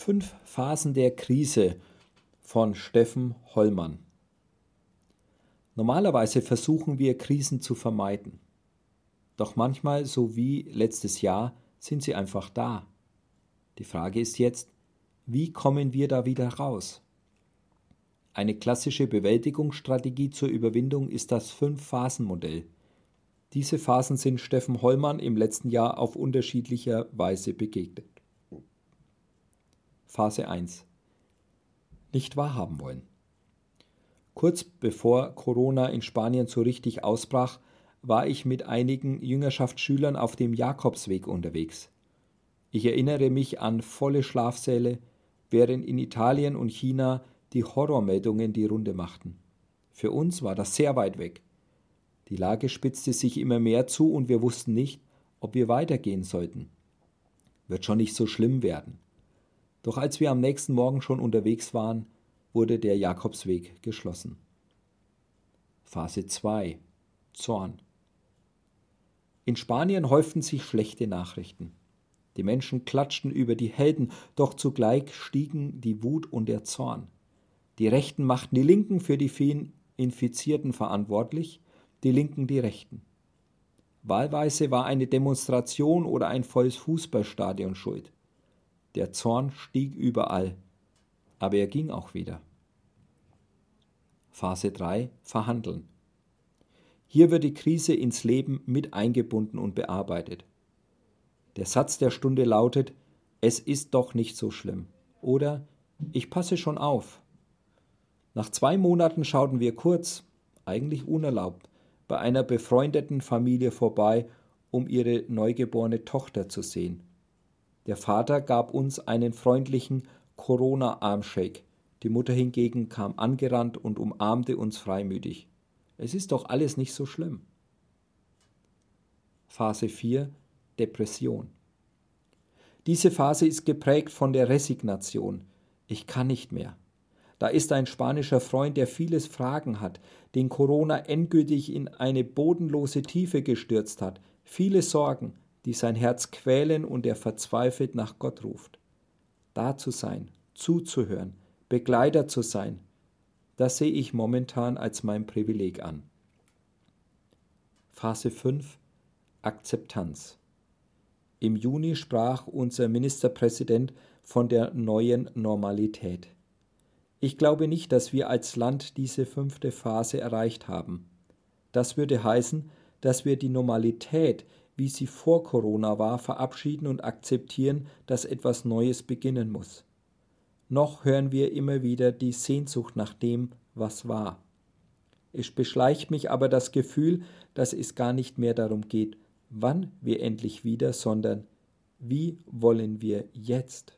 Fünf Phasen der Krise von Steffen Hollmann. Normalerweise versuchen wir Krisen zu vermeiden. Doch manchmal, so wie letztes Jahr, sind sie einfach da. Die Frage ist jetzt, wie kommen wir da wieder raus? Eine klassische Bewältigungsstrategie zur Überwindung ist das Fünf-Phasen-Modell. Diese Phasen sind Steffen Hollmann im letzten Jahr auf unterschiedlicher Weise begegnet. Phase 1 Nicht wahrhaben wollen. Kurz bevor Corona in Spanien so richtig ausbrach, war ich mit einigen Jüngerschaftsschülern auf dem Jakobsweg unterwegs. Ich erinnere mich an volle Schlafsäle, während in Italien und China die Horrormeldungen die Runde machten. Für uns war das sehr weit weg. Die Lage spitzte sich immer mehr zu und wir wussten nicht, ob wir weitergehen sollten. Wird schon nicht so schlimm werden. Doch als wir am nächsten Morgen schon unterwegs waren, wurde der Jakobsweg geschlossen. Phase 2 Zorn In Spanien häuften sich schlechte Nachrichten. Die Menschen klatschten über die Helden, doch zugleich stiegen die Wut und der Zorn. Die Rechten machten die Linken für die vielen Infizierten verantwortlich, die Linken die Rechten. Wahlweise war eine Demonstration oder ein volles Fußballstadion schuld. Der Zorn stieg überall, aber er ging auch wieder. Phase 3 Verhandeln. Hier wird die Krise ins Leben mit eingebunden und bearbeitet. Der Satz der Stunde lautet, es ist doch nicht so schlimm. Oder ich passe schon auf. Nach zwei Monaten schauten wir kurz, eigentlich unerlaubt, bei einer befreundeten Familie vorbei, um ihre neugeborene Tochter zu sehen. Der Vater gab uns einen freundlichen Corona-Armshake. Die Mutter hingegen kam angerannt und umarmte uns freimütig. Es ist doch alles nicht so schlimm. Phase 4 Depression. Diese Phase ist geprägt von der Resignation. Ich kann nicht mehr. Da ist ein spanischer Freund, der vieles Fragen hat, den Corona endgültig in eine bodenlose Tiefe gestürzt hat, viele Sorgen, die sein Herz quälen und er verzweifelt nach Gott ruft. Da zu sein, zuzuhören, Begleiter zu sein, das sehe ich momentan als mein Privileg an. Phase 5 Akzeptanz. Im Juni sprach unser Ministerpräsident von der neuen Normalität. Ich glaube nicht, dass wir als Land diese fünfte Phase erreicht haben. Das würde heißen, dass wir die Normalität, wie sie vor Corona war, verabschieden und akzeptieren, dass etwas Neues beginnen muss. Noch hören wir immer wieder die Sehnsucht nach dem, was war. Es beschleicht mich aber das Gefühl, dass es gar nicht mehr darum geht, wann wir endlich wieder, sondern wie wollen wir jetzt?